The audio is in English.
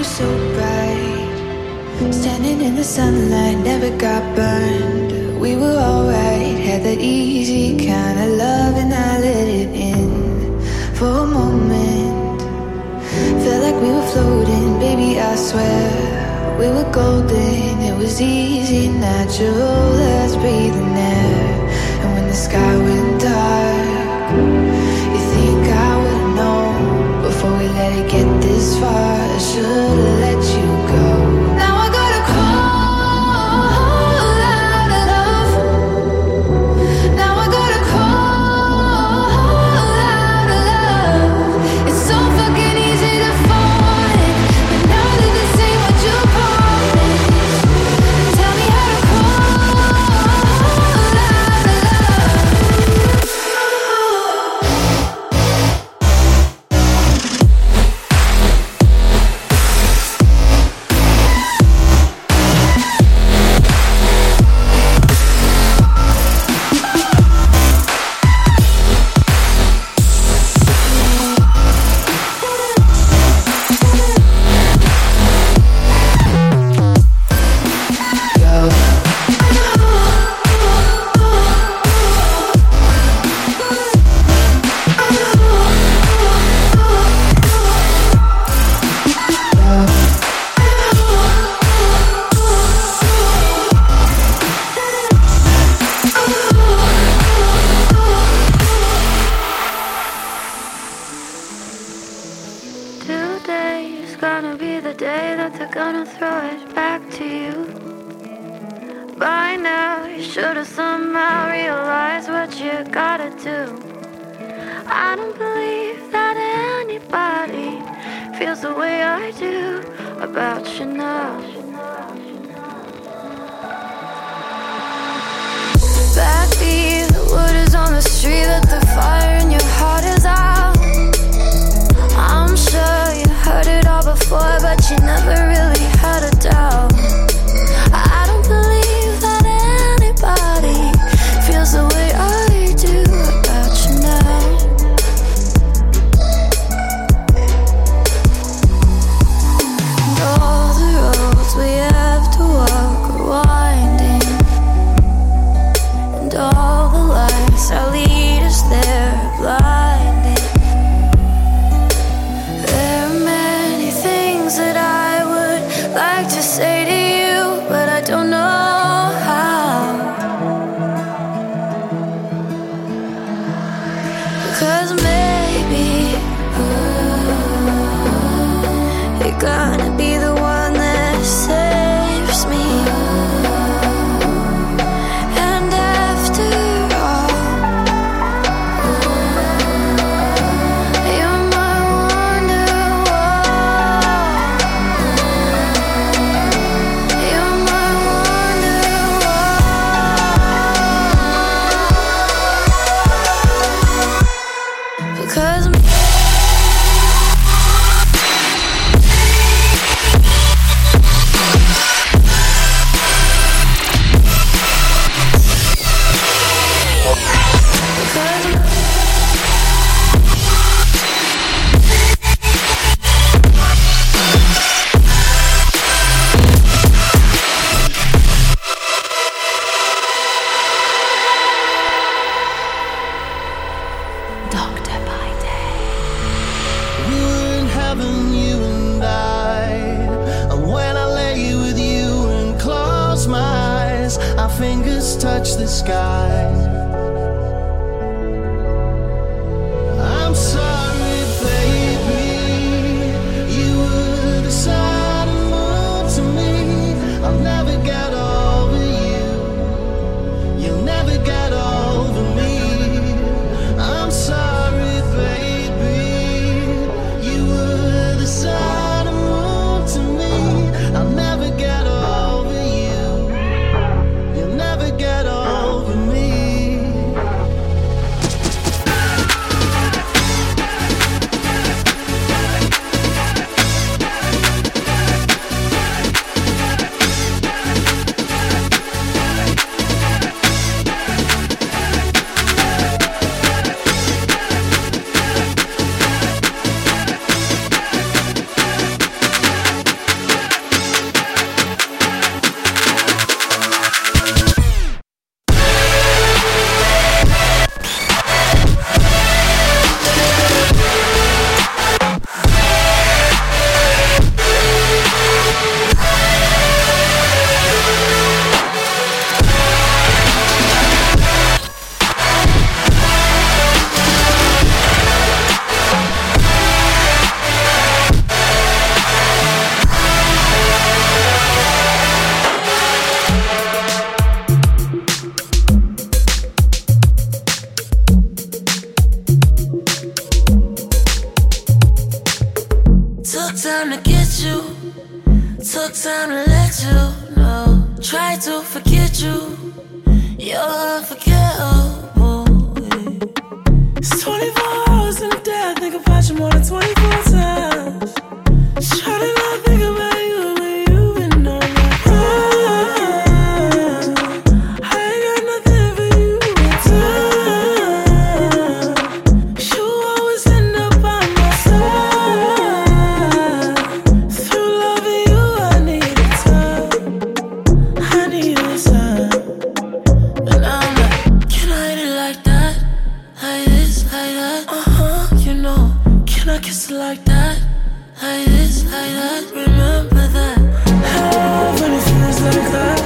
was so bright. Standing in the sunlight, never got burned. We were alright, had that easy kind of love, and I let it in for a moment. Felt like we were floating, baby, I swear. We were golden, it was easy, natural as breathing air. And when the sky went day that they're gonna throw it back to you. By now, you should have somehow realized what you gotta do. I don't believe that anybody feels the way I do about you now. Backbeat, the wood is on the street, that the fire in your heart is out. before, but you never really had a doubt. Doctor by day. We were in heaven, you and I. And when I lay with you and close my eyes, our fingers touch the sky. Took time to let you know. Try to forget you, you're unforgettable. It's 24 hours in a day, I think about you more than 24 Like this, like that, uh huh, you know. Can I kiss it like that? Like this, like that, remember that. Head over, it feels like that.